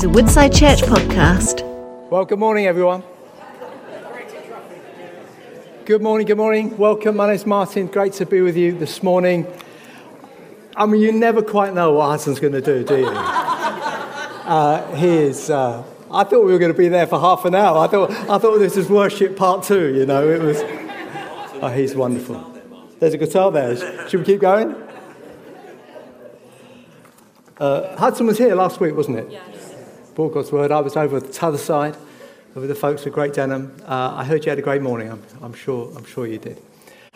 is a Woodside Church podcast. Well, good morning, everyone. Good morning, good morning. Welcome. My name's Martin. Great to be with you this morning. I mean, you never quite know what Hudson's going to do, do you? Uh, he is. Uh, I thought we were going to be there for half an hour. I thought, I thought this was worship part two, you know. It was. Oh, he's wonderful. There's a guitar there. Should we keep going? Uh, Hudson was here last week, wasn't it? Yes. Brought God's word. I was over at the other side with the folks at Great Denham. Uh, I heard you had a great morning. I'm, I'm, sure, I'm sure you did.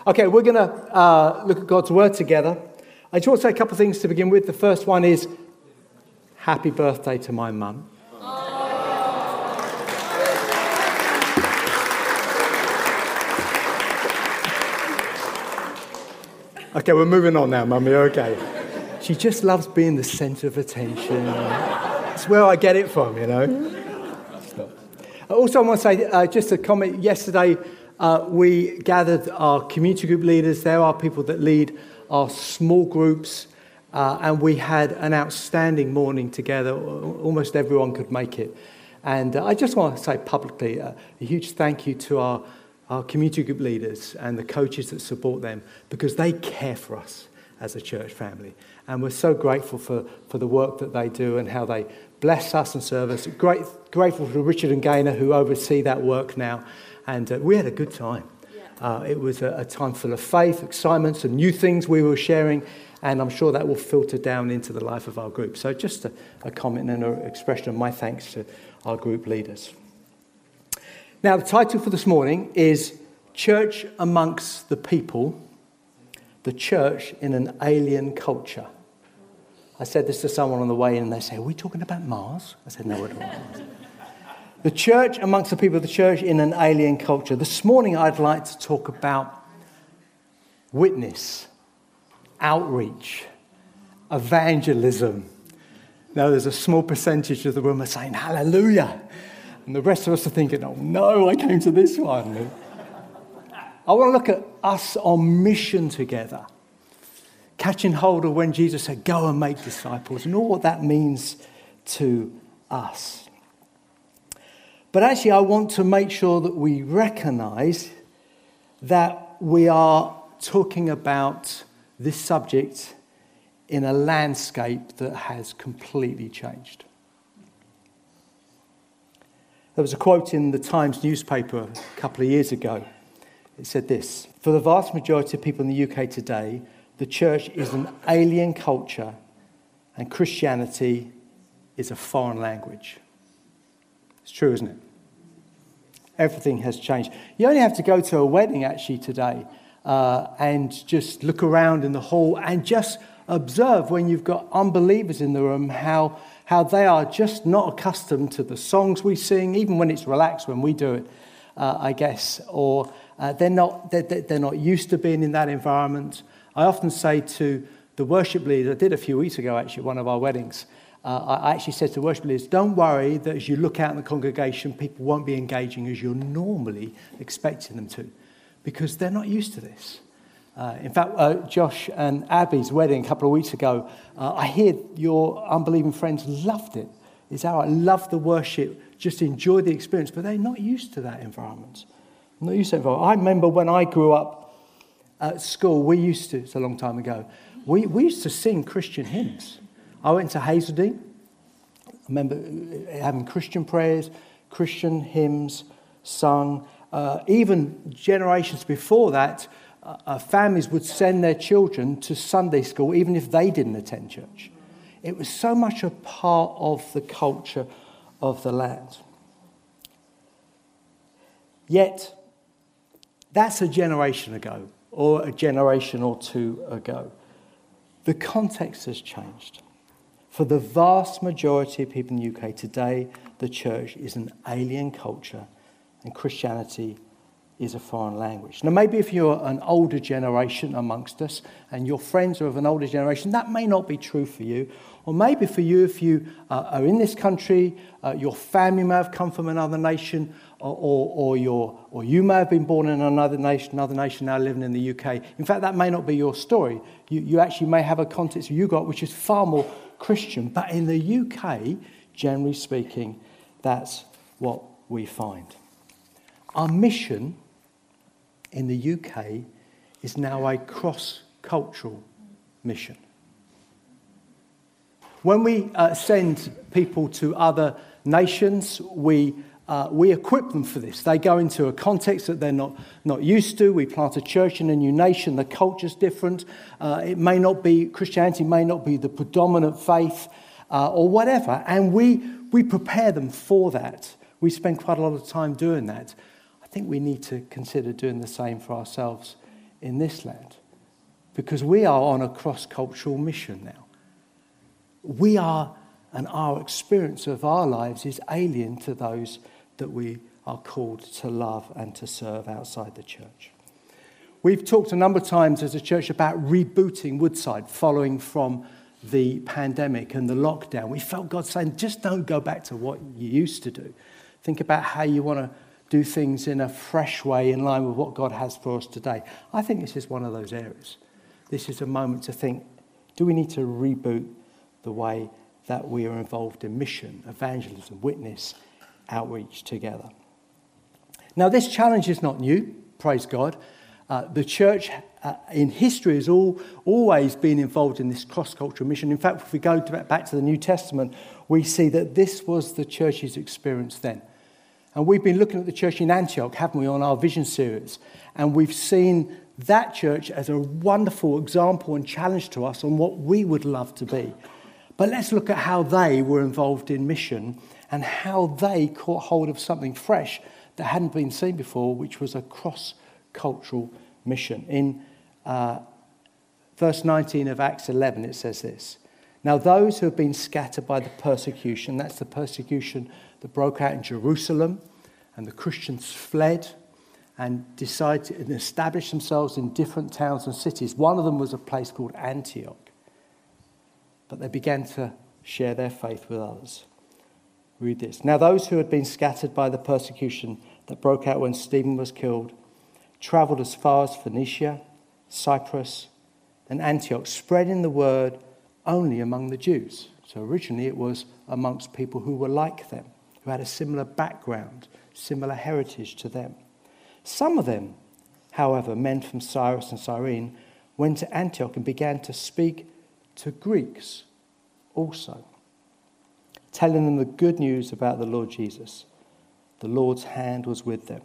Okay, we're going to uh, look at God's word together. I just want to say a couple of things to begin with. The first one is happy birthday to my mum. Okay, we're moving on now, mummy. Okay. She just loves being the centre of attention. It's where I get it from, you know. Also, I want to say uh, just a comment. Yesterday, uh, we gathered our community group leaders. There are people that lead our small groups, uh, and we had an outstanding morning together. Almost everyone could make it. And uh, I just want to say publicly uh, a huge thank you to our our community group leaders and the coaches that support them because they care for us as a church family. And we're so grateful for, for the work that they do and how they bless us and serve us. Great, grateful for Richard and Gaynor who oversee that work now. And uh, we had a good time. Uh, it was a, a, time full of faith, excitement, some new things we were sharing, and I'm sure that will filter down into the life of our group. So, just a, a comment and an expression of my thanks to our group leaders. Now, the title for this morning is Church Amongst the People, the Church in an Alien Culture. I said this to someone on the way in, and they say, Are we talking about Mars? I said, No, we're not. the church amongst the people, of the church in an alien culture. This morning, I'd like to talk about witness, outreach, evangelism. Now, there's a small percentage of the room are saying, Hallelujah. And the rest of us are thinking, oh no, I came to this one. I want to look at us on mission together, catching hold of when Jesus said, go and make disciples, and all what that means to us. But actually, I want to make sure that we recognize that we are talking about this subject in a landscape that has completely changed. There was a quote in the Times newspaper a couple of years ago. It said this For the vast majority of people in the UK today, the church is an alien culture and Christianity is a foreign language. It's true, isn't it? Everything has changed. You only have to go to a wedding actually today uh, and just look around in the hall and just observe when you've got unbelievers in the room how how they are just not accustomed to the songs we sing, even when it's relaxed when we do it, uh, I guess, or uh, they're, not, they're, they're not used to being in that environment. I often say to the worship leaders, I did a few weeks ago actually, at one of our weddings, uh, I actually said to the worship leaders, don't worry that as you look out in the congregation, people won't be engaging as you're normally expecting them to, because they're not used to this. Uh, in fact, uh, Josh and Abby's wedding a couple of weeks ago, uh, I hear your unbelieving friends loved it. It's how I love the worship, just enjoy the experience, but they're not used to that environment. Not used to that environment. I remember when I grew up at school, we used to, it's a long time ago, we, we used to sing Christian hymns. I went to Hazeldean. I remember uh, having Christian prayers, Christian hymns sung. Uh, even generations before that, uh, families would send their children to Sunday school even if they didn't attend church. It was so much a part of the culture of the land. Yet, that's a generation ago, or a generation or two ago. The context has changed. For the vast majority of people in the UK today, the church is an alien culture, and Christianity is a foreign language. Now, maybe if you're an older generation amongst us and your friends are of an older generation, that may not be true for you. Or maybe for you, if you uh, are in this country, uh, your family may have come from another nation, or, or, your, or you may have been born in another nation, another nation now living in the UK. In fact, that may not be your story. You, you actually may have a context you got which is far more Christian. But in the UK, generally speaking, that's what we find. Our mission in the UK is now a cross cultural mission. When we uh, send people to other nations, we, uh, we equip them for this. They go into a context that they're not, not used to. We plant a church in a new nation. The culture's different. Uh, it may not be, Christianity may not be the predominant faith uh, or whatever. And we, we prepare them for that. We spend quite a lot of time doing that. I think we need to consider doing the same for ourselves in this land because we are on a cross cultural mission now we are, and our experience of our lives is alien to those that we are called to love and to serve outside the church. We've talked a number of times as a church about rebooting Woodside following from the pandemic and the lockdown. We felt God saying, just don't go back to what you used to do. Think about how you want to do things in a fresh way in line with what God has for us today. I think this is one of those areas. This is a moment to think do we need to reboot the way that we are involved in mission, evangelism, witness, outreach together. Now, this challenge is not new, praise God. Uh, the church uh, in history has all, always been involved in this cross cultural mission. In fact, if we go to, back to the New Testament, we see that this was the church's experience then. And we've been looking at the church in Antioch, haven't we, on our vision series? And we've seen that church as a wonderful example and challenge to us on what we would love to be. But let's look at how they were involved in mission and how they caught hold of something fresh that hadn't been seen before, which was a cross cultural mission. In uh, verse 19 of Acts 11, it says this Now, those who have been scattered by the persecution, that's the persecution that broke out in Jerusalem, and the Christians fled and decided to establish themselves in different towns and cities. One of them was a place called Antioch but they began to share their faith with others. Read this. Now, those who had been scattered by the persecution that broke out when Stephen was killed traveled as far as Phoenicia, Cyprus, and Antioch, spreading the word only among the Jews. So originally it was amongst people who were like them, who had a similar background, similar heritage to them. Some of them, however, men from Cyprus and Cyrene, went to Antioch and began to speak to Greeks also, telling them the good news about the Lord Jesus. The Lord's hand was with them,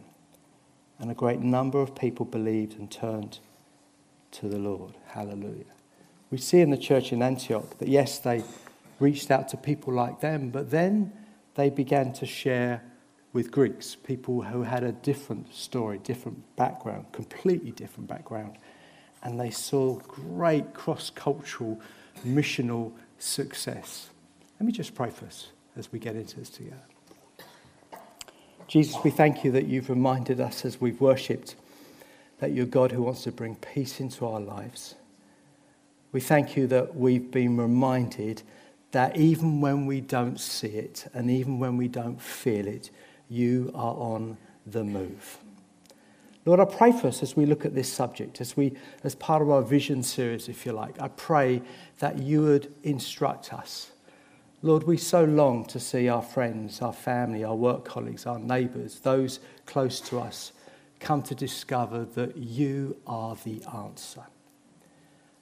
and a great number of people believed and turned to the Lord. Hallelujah. We see in the church in Antioch that, yes, they reached out to people like them, but then they began to share with Greeks, people who had a different story, different background, completely different background. And they saw great cross cultural missional success. Let me just pray for us as we get into this together. Jesus, we thank you that you've reminded us as we've worshipped that you're God who wants to bring peace into our lives. We thank you that we've been reminded that even when we don't see it and even when we don't feel it, you are on the move. Lord, I pray for us as we look at this subject, as we, as part of our vision series, if you like. I pray that you would instruct us. Lord, we so long to see our friends, our family, our work colleagues, our neighbours, those close to us, come to discover that you are the answer.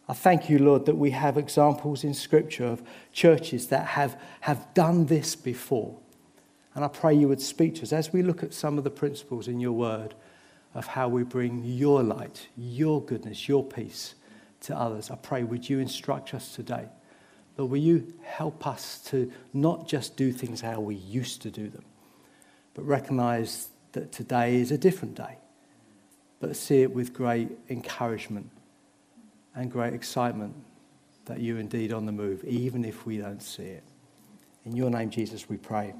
I thank you, Lord, that we have examples in Scripture of churches that have, have done this before. And I pray you would speak to us as we look at some of the principles in your word of how we bring your light, your goodness, your peace to others. I pray, would you instruct us today? Lord, will you help us to not just do things how we used to do them, but recognize that today is a different day, but see it with great encouragement and great excitement that you're indeed on the move, even if we don't see it. In your name, Jesus, we pray.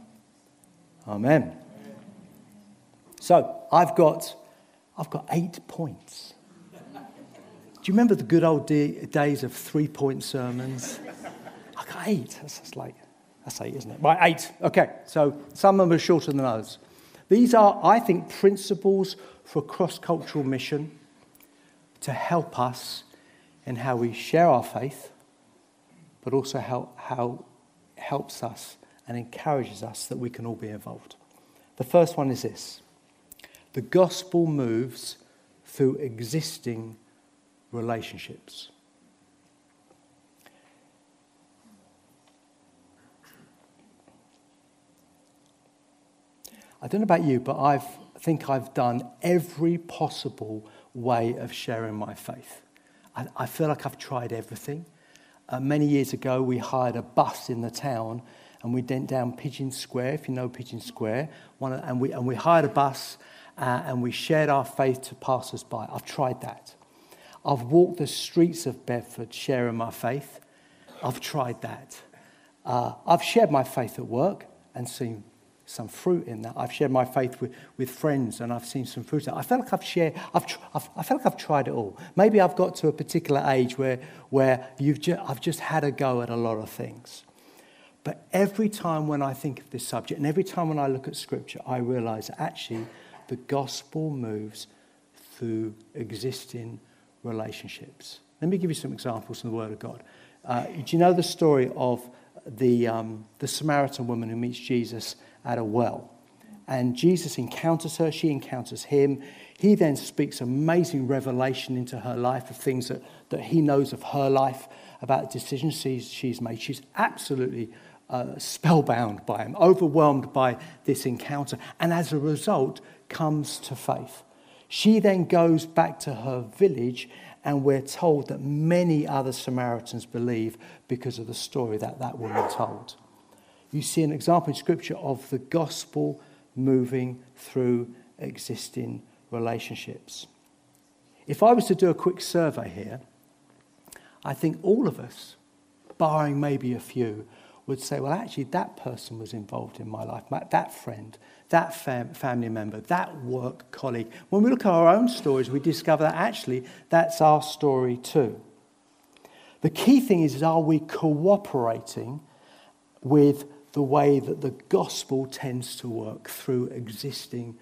Amen. So, I've got I've got eight points. Do you remember the good old days of three point sermons? Eight. That's, like, that's eight, isn't it? Right, eight. Okay, so some of them are shorter than others. These are, I think, principles for cross cultural mission to help us in how we share our faith, but also how, how helps us and encourages us that we can all be involved. The first one is this the gospel moves through existing relationships. I don't know about you, but I've, I think I've done every possible way of sharing my faith. I, I feel like I've tried everything. Uh, many years ago, we hired a bus in the town and we went down Pigeon Square, if you know Pigeon Square, one, and, we, and we hired a bus uh, and we shared our faith to passers by. I've tried that. I've walked the streets of Bedford sharing my faith. I've tried that. Uh, I've shared my faith at work and seen some fruit in that. I've shared my faith with, with friends and I've seen some fruit. I feel like I've shared, I've, I've, I feel like I've tried it all. Maybe I've got to a particular age where, where you've ju- I've just had a go at a lot of things. But every time when I think of this subject and every time when I look at scripture, I realize actually the gospel moves through existing relationships. Let me give you some examples from the Word of God. Uh, do you know the story of the, um, the Samaritan woman who meets Jesus at a well. And Jesus encounters her, she encounters him. He then speaks amazing revelation into her life of things that, that he knows of her life, about decisions she's, she's made. She's absolutely uh, spellbound by him, overwhelmed by this encounter, and as a result, comes to faith. She then goes back to her village, and we're told that many other Samaritans believe because of the story that that woman told you see an example in Scripture of the gospel moving through existing relationships. If I was to do a quick survey here, I think all of us, barring maybe a few, would say, well, actually, that person was involved in my life, that friend, that fam- family member, that work colleague. When we look at our own stories, we discover that actually that's our story too. The key thing is, is are we cooperating with the way that the gospel tends to work through existing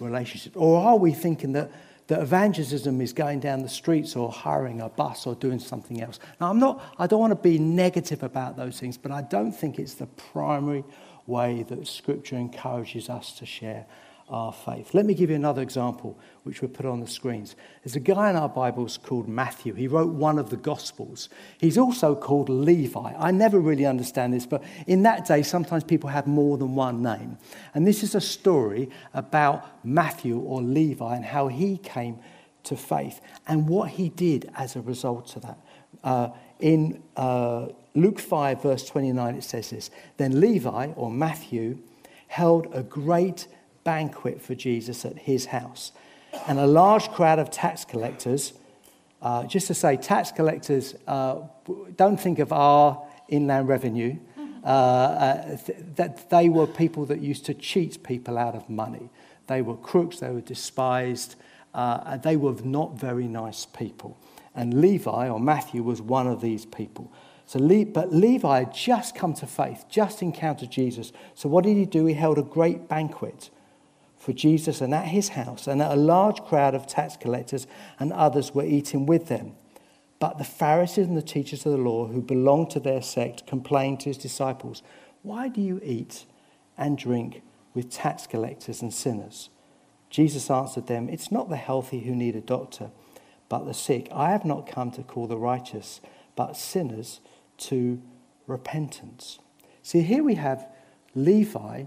relationships? Or are we thinking that, that evangelism is going down the streets or hiring a bus or doing something else? Now, I'm not, I don't want to be negative about those things, but I don't think it's the primary way that Scripture encourages us to share our faith. Let me give you another example, which we put on the screens. There's a guy in our Bibles called Matthew. He wrote one of the Gospels. He's also called Levi. I never really understand this, but in that day, sometimes people had more than one name. And this is a story about Matthew or Levi and how he came to faith and what he did as a result of that. Uh, in uh, Luke 5, verse 29, it says this Then Levi, or Matthew, held a great banquet for Jesus at his house. And a large crowd of tax collectors, uh, just to say, tax collectors uh, don't think of our inland revenue, uh, uh, th- that they were people that used to cheat people out of money. They were crooks, they were despised, uh, they were not very nice people. And Levi, or Matthew, was one of these people. So, but Levi had just come to faith, just encountered Jesus. So, what did he do? He held a great banquet for Jesus and at his house, and a large crowd of tax collectors and others were eating with them. But the Pharisees and the teachers of the law, who belonged to their sect, complained to his disciples, Why do you eat and drink with tax collectors and sinners? Jesus answered them, It's not the healthy who need a doctor, but the sick. I have not come to call the righteous, but sinners to repentance. See, here we have Levi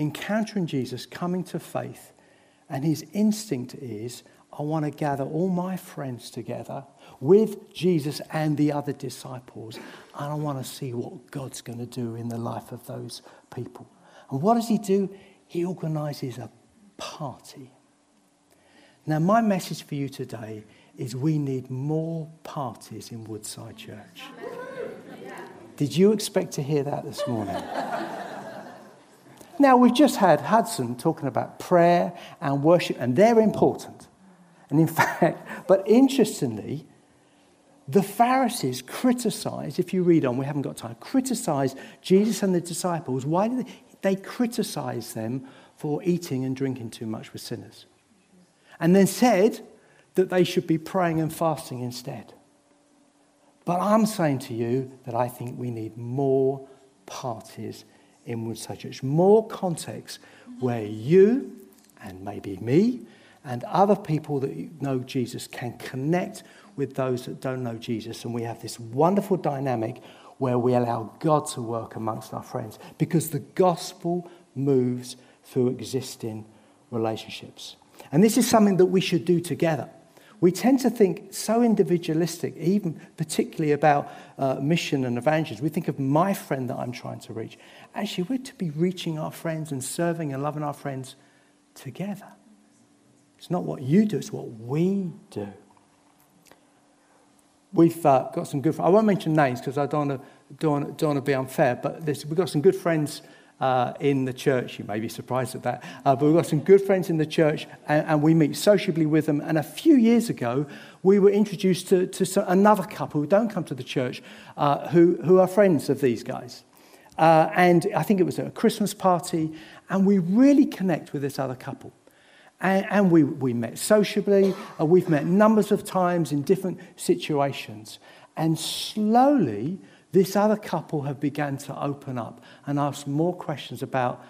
encountering Jesus, coming to faith, and his instinct is, I want to gather all my friends together with Jesus and the other disciples, and I want to see what God's going to do in the life of those people. And what does he do? He organizes a party. Now, my message for you today is we need more parties in Woodside Church. Did you expect to hear that this morning? Now, we've just had Hudson talking about prayer and worship, and they're important. And in fact, but interestingly, the Pharisees criticized, if you read on, we haven't got time, criticized Jesus and the disciples. Why did they? They criticized them for eating and drinking too much with sinners. And then said that they should be praying and fasting instead. But I'm saying to you that I think we need more parties in Woodside Church, more context where you and maybe me and other people that know Jesus can connect with those that don't know Jesus. And we have this wonderful dynamic where we allow God to work amongst our friends because the gospel moves through existing relationships. And this is something that we should do together. We tend to think so individualistic, even particularly about uh, mission and evangelism. We think of my friend that I'm trying to reach. Actually, we're to be reaching our friends and serving and loving our friends together. It's not what you do, it's what we do. We've uh, got some good friends. I won't mention names because I don't want to don't don't be unfair, but we've got some good friends uh, in the church. You may be surprised at that. Uh, but we've got some good friends in the church, and, and, we meet sociably with them. And a few years ago, we were introduced to, to another couple who don't come to the church, uh, who, who are friends of these guys. Uh, and I think it was a Christmas party, and we really connect with this other couple. And, and we, we met sociably, uh, we've met numbers of times in different situations. And slowly, this other couple have begun to open up and ask more questions about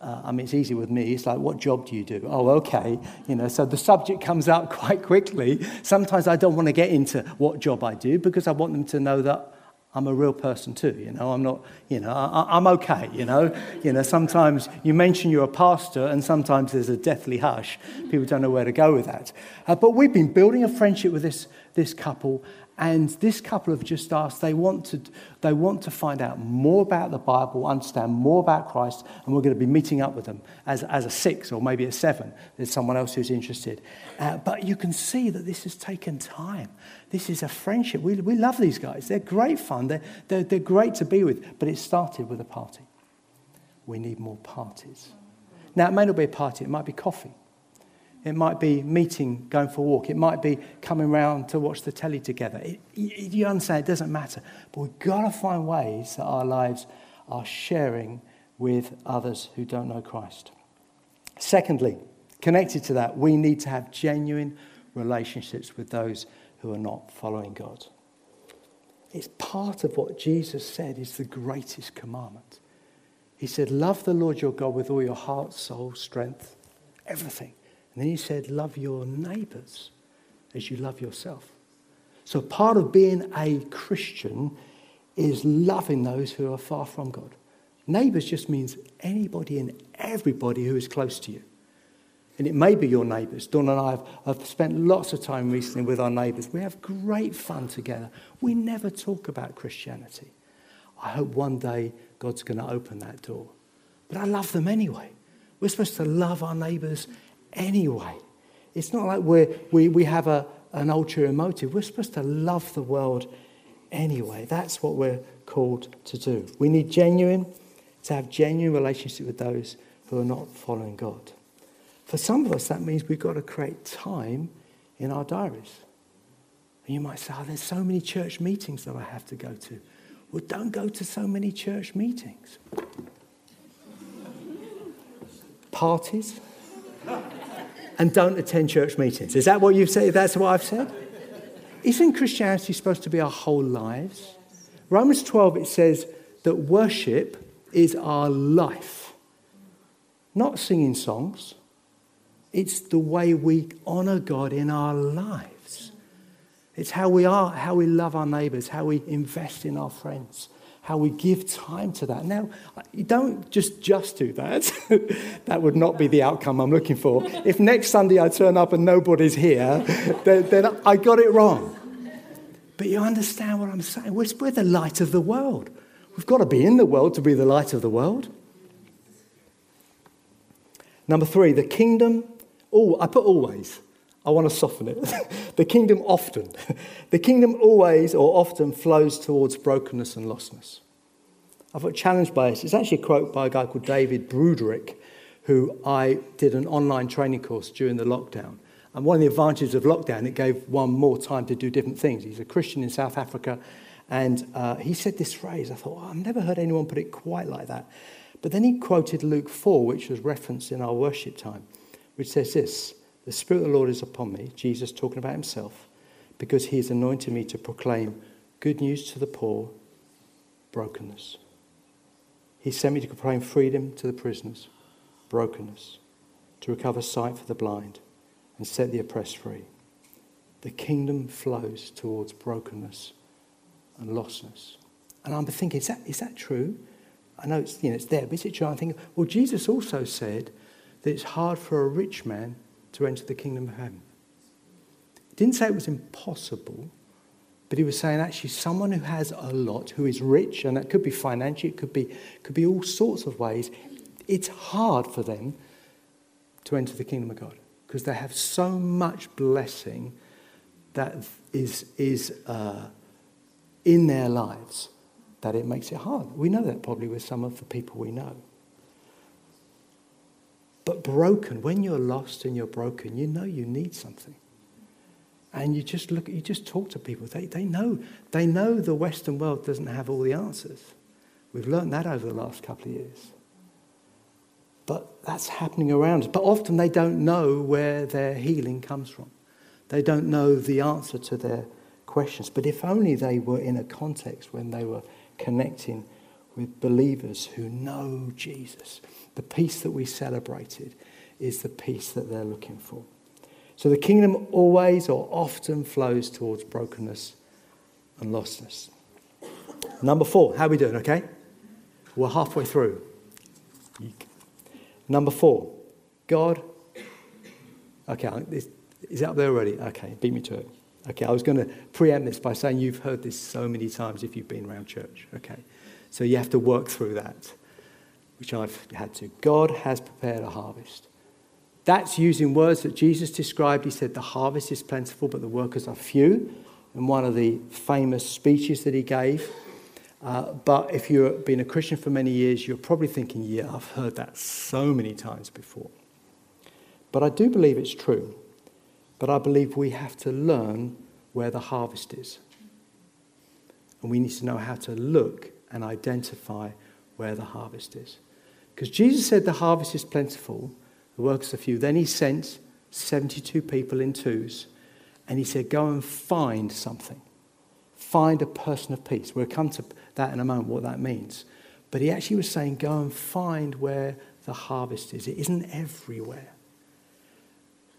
uh, I mean, it's easy with me. It's like, what job do you do? Oh, okay. You know, so the subject comes out quite quickly. Sometimes I don't want to get into what job I do because I want them to know that I'm a real person too, you know. I'm not, you know, I, am okay, you know. You know, sometimes you mention you're a pastor, and sometimes there's a deathly hush. People don't know where to go with that. Uh, but we've been building a friendship with this this couple, and this couple have just asked, they want, to, they want to find out more about the Bible, understand more about Christ, and we're going to be meeting up with them as, as a six or maybe a seven. There's someone else who's interested. Uh, but you can see that this has taken time. This is a friendship. We, we love these guys. They're great fun, they're, they're, they're great to be with, but it started with a party. We need more parties. Now, it may not be a party, it might be coffee. It might be meeting, going for a walk. It might be coming round to watch the telly together. It, you understand, it doesn't matter. But we've got to find ways that our lives are sharing with others who don't know Christ. Secondly, connected to that, we need to have genuine relationships with those who are not following God. It's part of what Jesus said is the greatest commandment. He said, Love the Lord your God with all your heart, soul, strength, everything. And then he said, Love your neighbors as you love yourself. So part of being a Christian is loving those who are far from God. Neighbors just means anybody and everybody who is close to you. And it may be your neighbours. Dawn and I have, have spent lots of time recently with our neighbours. We have great fun together. We never talk about Christianity. I hope one day God's going to open that door. But I love them anyway. We're supposed to love our neighbours anyway. It's not like we we, we have a, an ulterior motive. We're supposed to love the world anyway. That's what we're called to do. We need genuine, to have genuine relationship with those who are not following God. For some of us, that means we've got to create time in our diaries. And you might say, oh, there's so many church meetings that I have to go to. Well, don't go to so many church meetings. Parties, and don't attend church meetings. Is that what you've said? That's what I've said? Isn't Christianity supposed to be our whole lives? Romans 12, it says that worship is our life. Not singing songs, it's the way we honor God in our lives. It's how we are, how we love our neighbors, how we invest in our friends, how we give time to that. Now, you don't just just do that. that would not be the outcome I'm looking for. If next Sunday I turn up and nobody's here, then, then I got it wrong. But you understand what I'm saying? We're, we're the light of the world. We've got to be in the world to be the light of the world. Number three, the kingdom. Oh, I put always. I want to soften it. the kingdom often, the kingdom always or often flows towards brokenness and lostness. I got challenged by this. It's actually a quote by a guy called David Bruderick, who I did an online training course during the lockdown. And one of the advantages of lockdown, it gave one more time to do different things. He's a Christian in South Africa, And uh, he said this phrase. I thought, oh, I've never heard anyone put it quite like that. But then he quoted Luke 4, which was referenced in our worship time, which says this The Spirit of the Lord is upon me, Jesus talking about himself, because he has anointed me to proclaim good news to the poor, brokenness. He sent me to proclaim freedom to the prisoners, brokenness, to recover sight for the blind, and set the oppressed free. The kingdom flows towards brokenness and lostness. And I'm thinking, is that, is that true? I know it's, you know, it's there, but is it true? I'm thinking, well, Jesus also said that it's hard for a rich man to enter the kingdom of heaven. He didn't say it was impossible, but he was saying actually someone who has a lot, who is rich, and that could be financially, it could be, could be all sorts of ways, it's hard for them to enter the kingdom of God because they have so much blessing that is, is uh, in their lives that it makes it hard. We know that probably with some of the people we know. But broken, when you're lost and you're broken, you know you need something. And you just look, you just talk to people. They, they know, they know the Western world doesn't have all the answers. We've learned that over the last couple of years. But that's happening around us. But often they don't know where their healing comes from. They don't know the answer to their questions. But if only they were in a context when they were connecting with believers who know Jesus. The peace that we celebrated is the peace that they're looking for. So the kingdom always or often flows towards brokenness and lostness. Number four, how are we doing, okay? We're halfway through. Number four, God. Okay, is it up there already? Okay, beat me to it. Okay, I was going to preempt this by saying you've heard this so many times if you've been around church. Okay, so you have to work through that, which I've had to. God has prepared a harvest. That's using words that Jesus described. He said, The harvest is plentiful, but the workers are few. In one of the famous speeches that he gave. Uh, but if you've been a Christian for many years, you're probably thinking, Yeah, I've heard that so many times before. But I do believe it's true. But I believe we have to learn where the harvest is. And we need to know how to look and identify where the harvest is. Because Jesus said the harvest is plentiful, the workers are few. Then he sent 72 people in twos, and he said, Go and find something. Find a person of peace. We'll come to that in a moment, what that means. But he actually was saying, Go and find where the harvest is. It isn't everywhere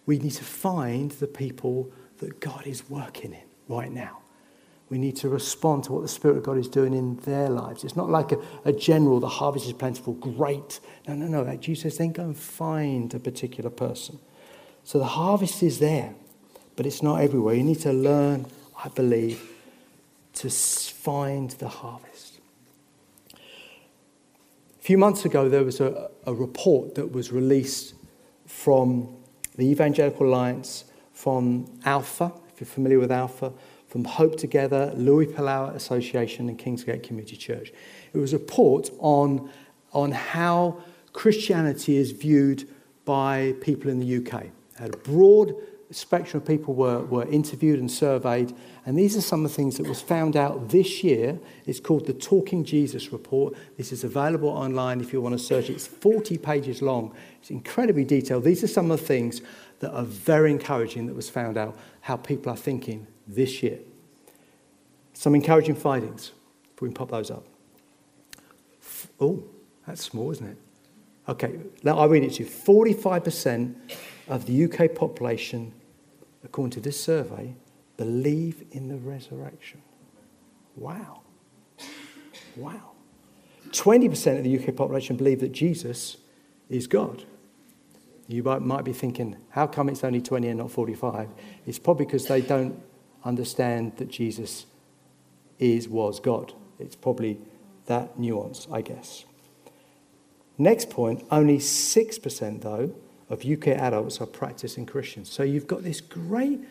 we need to find the people that God is working in right now. We need to respond to what the Spirit of God is doing in their lives. It's not like a, a general, the harvest is plentiful, great. No, no, no. Jesus says, then go and find a particular person. So the harvest is there, but it's not everywhere. You need to learn, I believe, to find the harvest. A few months ago, there was a, a report that was released from the Evangelical Alliance, from Alpha, if you're familiar with Alpha, from Hope Together, Luis Palau Association, and Kingsgate Community Church. It was a report on, on how Christianity is viewed by people in the UK. Had a broad spectrum of people were, were interviewed and surveyed, and these are some of the things that was found out this year. It's called the Talking Jesus Report. This is available online if you want to search it. It's 40 pages long. It's incredibly detailed. These are some of the things that are very encouraging that was found out how people are thinking this year. Some encouraging findings, if we can pop those up. Oh, that's small, isn't it? Okay, now I'll read it to you. 45% of the UK population, according to this survey, believe in the resurrection. Wow. Wow. 20% of the UK population believe that Jesus is God. You might be thinking, how come it's only 20 and not 45? It's probably because they don't understand that Jesus is, was God. It's probably that nuance, I guess. Next point, only 6%, though, of UK adults are practicing Christians. So you've got this great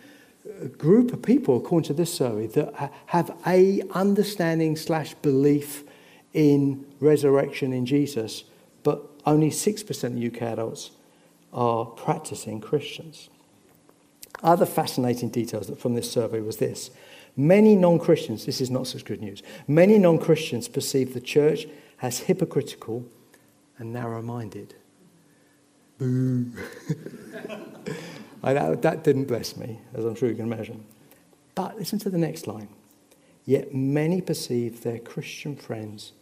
uh, group of people, according to this survey, that have a understanding slash belief in resurrection in Jesus, but only 6% of UK adults are practicing Christians. Other fascinating details from this survey was this Many non Christians, this is not such good news, many non Christians perceive the church as hypocritical and narrow minded. Boo. that, that didn't bless me, as I'm sure you can imagine. But listen to the next line. Yet many perceive their Christian friends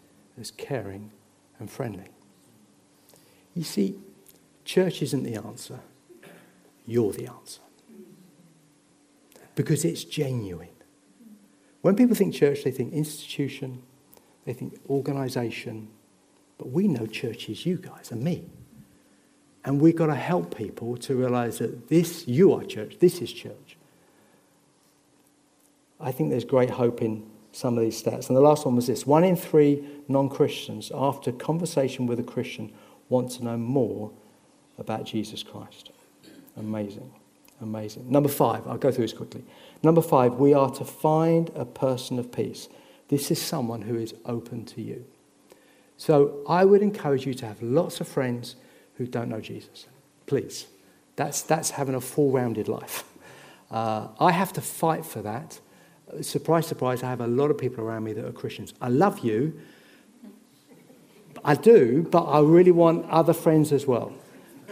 as caring and friendly. You see, church isn't the answer, you're the answer. Because it's genuine. When people think church, they think institution, they think organization, but we know church is you guys and me. And we've got to help people to realize that this, you are church, this is church. I think there's great hope in some of these stats. And the last one was this one in three non Christians, after conversation with a Christian, want to know more about Jesus Christ. Amazing. Amazing. Number five, I'll go through this quickly. Number five, we are to find a person of peace. This is someone who is open to you. So I would encourage you to have lots of friends who don't know Jesus. Please. That's, that's having a full rounded life. Uh, I have to fight for that. Surprise, surprise, I have a lot of people around me that are Christians. I love you. I do, but I really want other friends as well.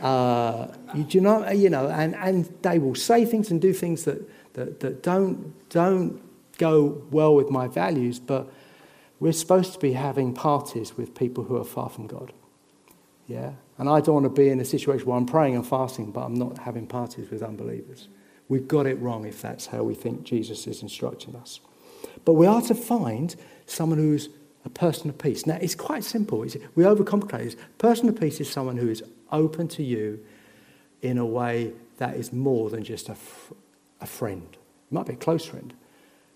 Uh, you, do know, you know and, and they will say things and do things that, that, that don't, don't go well with my values, but we're supposed to be having parties with people who are far from God. Yeah? And I don't want to be in a situation where I'm praying and fasting, but I'm not having parties with unbelievers. We've got it wrong if that's how we think Jesus is instructing us. But we are to find someone who's a person of peace. Now, it's quite simple. We overcomplicate this. Person of peace is someone who is open to you in a way that is more than just a friend. It might be a close friend.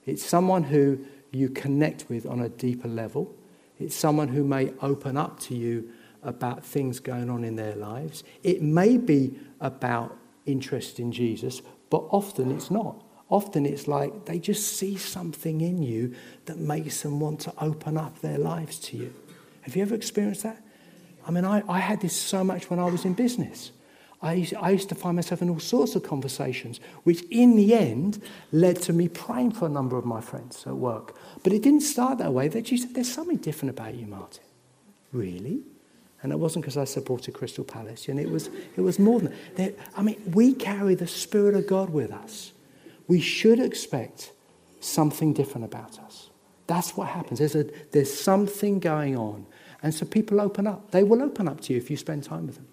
It's someone who you connect with on a deeper level. It's someone who may open up to you about things going on in their lives. It may be about interest in Jesus, but often it's not. Often it's like they just see something in you that makes them want to open up their lives to you. Have you ever experienced that? I mean, I, I had this so much when I was in business. I used, I used to find myself in all sorts of conversations, which in the end led to me praying for a number of my friends at work. But it didn't start that way. They just said, There's something different about you, Martin. Really? And it wasn't because I supported Crystal Palace. And it was, it was more than that. I mean, we carry the Spirit of God with us. We should expect something different about us. That's what happens. There's, a, there's something going on. And so people open up. They will open up to you if you spend time with them.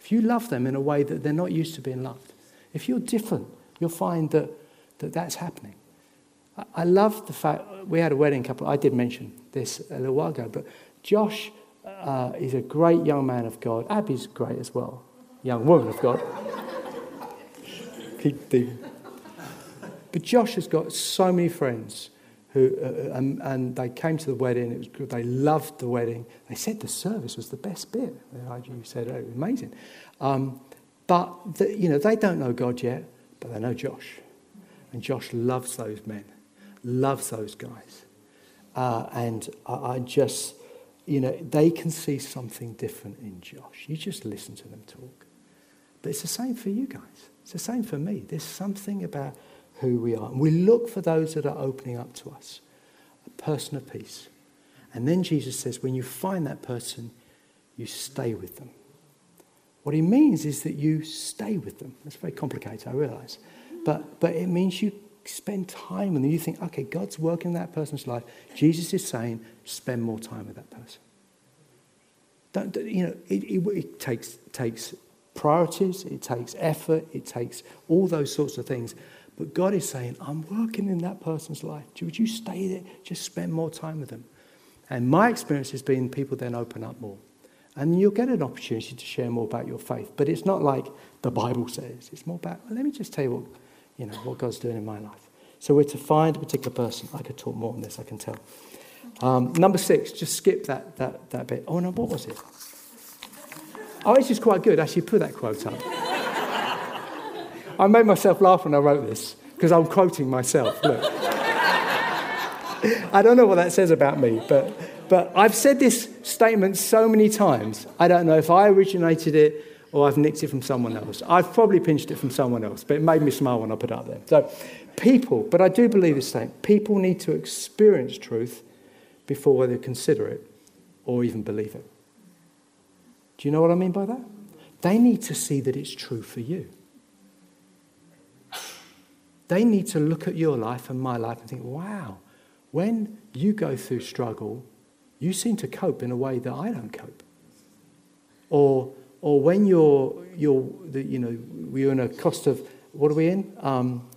If you love them in a way that they're not used to being loved. If you're different, you'll find that, that that's happening. I, I love the fact, we had a wedding couple, I did mention this a little while ago, but Josh uh, is a great young man of God. Abby's great as well, young woman of God. Keep digging. But Josh has got so many friends who, uh, uh, and, and, they came to the wedding. It was good. They loved the wedding. They said the service was the best bit. You said, oh, it was amazing. Um, but the, you know, they don't know God yet, but they know Josh, and Josh loves those men, loves those guys, uh, and I, I just, you know, they can see something different in Josh. You just listen to them talk. But it's the same for you guys. It's the same for me. There's something about who we are. And we look for those that are opening up to us, a person of peace. And then Jesus says, when you find that person, you stay with them. What he means is that you stay with them. That's very complicated, I realize. But, but it means you spend time with them. You think, okay, God's working in that person's life. Jesus is saying, spend more time with that person. Don't, you know, it, it, it takes, takes priorities, it takes effort, it takes all those sorts of things. But God is saying, I'm working in that person's life. Would you stay there? Just spend more time with them. And my experience has been people then open up more. And you'll get an opportunity to share more about your faith. But it's not like the Bible says. It's more about, well, let me just tell you what, you know, what God's doing in my life. So we're to find a particular person. I could talk more on this, I can tell. Um, number six, just skip that, that, that bit. Oh, no, what was it? Oh, it's just quite good. Actually, put that quote up. I made myself laugh when I wrote this because I'm quoting myself. Look. I don't know what that says about me, but, but I've said this statement so many times. I don't know if I originated it or I've nicked it from someone else. I've probably pinched it from someone else, but it made me smile when I put it up there. So People, but I do believe this thing people need to experience truth before they consider it or even believe it. Do you know what I mean by that? They need to see that it's true for you. They need to look at your life and my life and think, wow, when you go through struggle, you seem to cope in a way that I don't cope. Or, or when you're, you're the, you know, we're in a cost of, what are we in? Um,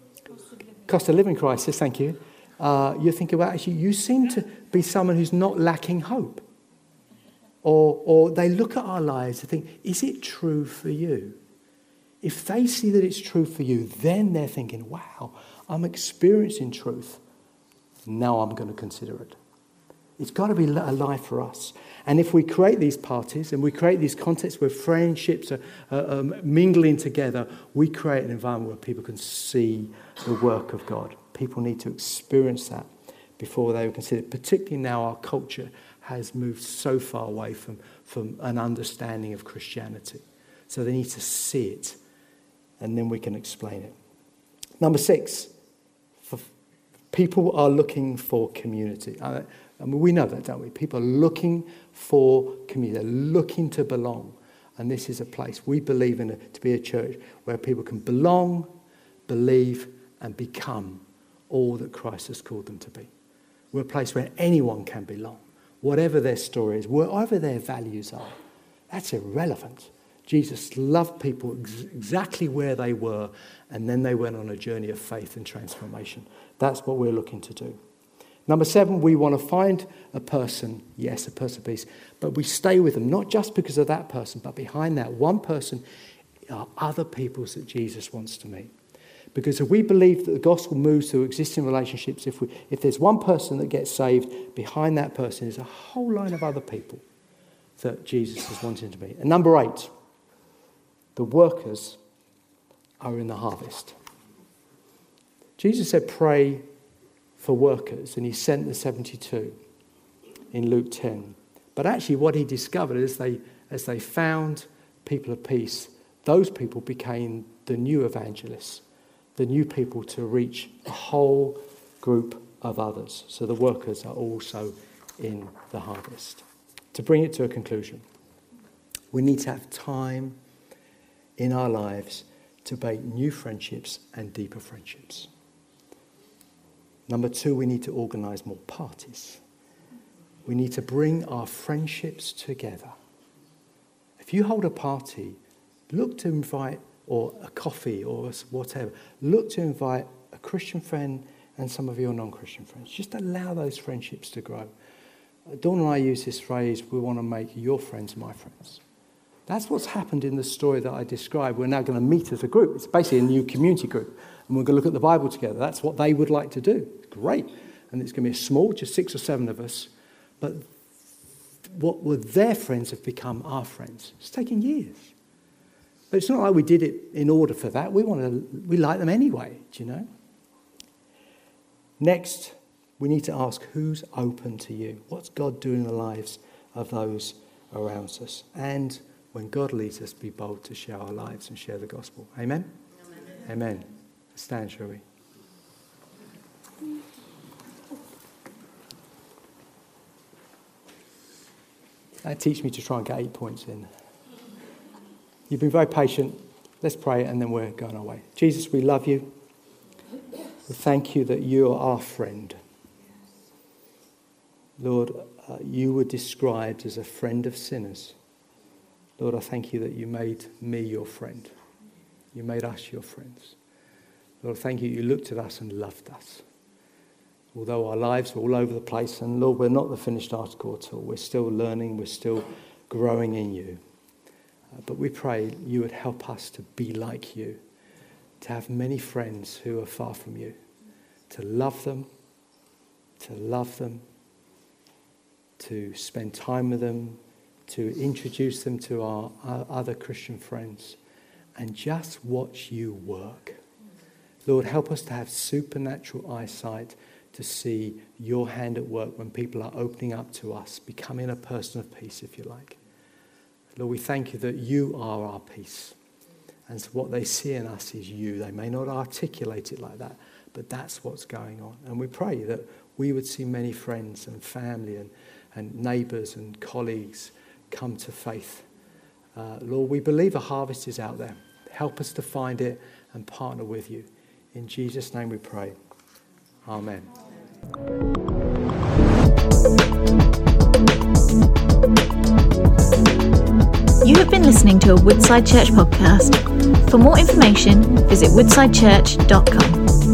cost, of living crisis, thank you. Uh, you're thinking, well, actually, you seem to be someone who's not lacking hope. Or, or they look at our lives and think, is it true for you? If they see that it's true for you, then they're thinking, wow, I'm experiencing truth. Now I'm going to consider it. It's got to be a life for us. And if we create these parties and we create these contexts where friendships are mingling together, we create an environment where people can see the work of God. People need to experience that before they consider it, particularly now our culture has moved so far away from, from an understanding of Christianity. So they need to see it, and then we can explain it. Number six, people are looking for community. Uh, I mean, we know that, don't we? People are looking for community, they're looking to belong. And this is a place we believe in to be a church where people can belong, believe, and become all that Christ has called them to be. We're a place where anyone can belong whatever their story is, whatever their values are. That's irrelevant. Jesus loved people ex- exactly where they were, and then they went on a journey of faith and transformation. That's what we're looking to do. Number seven, we want to find a person, yes, a person peace, but we stay with them, not just because of that person, but behind that one person are other peoples that Jesus wants to meet. Because if we believe that the gospel moves through existing relationships, if, we, if there's one person that gets saved, behind that person is a whole line of other people that Jesus is wanting to meet. And number eight, the workers are in the harvest. Jesus said, Pray for workers, and he sent the 72 in Luke 10. But actually, what he discovered is they, as they found people of peace, those people became the new evangelists the new people to reach a whole group of others. So the workers are also in the harvest. To bring it to a conclusion, we need to have time in our lives to make new friendships and deeper friendships. Number two, we need to organize more parties. We need to bring our friendships together. If you hold a party, look to invite or a coffee or whatever. Look to invite a Christian friend and some of your non Christian friends. Just allow those friendships to grow. Dawn and I use this phrase we want to make your friends my friends. That's what's happened in the story that I described. We're now going to meet as a group. It's basically a new community group. And we're going to look at the Bible together. That's what they would like to do. Great. And it's going to be a small, just six or seven of us. But what were their friends have become our friends. It's taken years. But it's not like we did it in order for that. We, want to, we like them anyway, do you know? Next, we need to ask who's open to you? What's God doing in the lives of those around us? And when God leads us, be bold to share our lives and share the gospel. Amen? Amen. Amen. Stand, shall we? That teach me to try and get eight points in. You've been very patient. Let's pray and then we're going our way. Jesus, we love you. We thank you that you are our friend. Lord, uh, you were described as a friend of sinners. Lord, I thank you that you made me your friend. You made us your friends. Lord, thank you you looked at us and loved us. Although our lives are all over the place, and Lord, we're not the finished article at all. We're still learning, we're still growing in you. Uh, but we pray you would help us to be like you, to have many friends who are far from you, to love them, to love them, to spend time with them, to introduce them to our, our other Christian friends, and just watch you work. Lord, help us to have supernatural eyesight to see your hand at work when people are opening up to us, becoming a person of peace, if you like. Lord, we thank you that you are our peace. And so what they see in us is you. They may not articulate it like that, But that's what's going on. And we pray that we would see many friends and family and, and neighbours and colleagues come to faith. Uh, Lord, we believe a harvest is out there. Help us to find it and partner with you. In Jesus' name we pray. Amen. You have been listening to a Woodside Church podcast. For more information, visit woodsidechurch.com.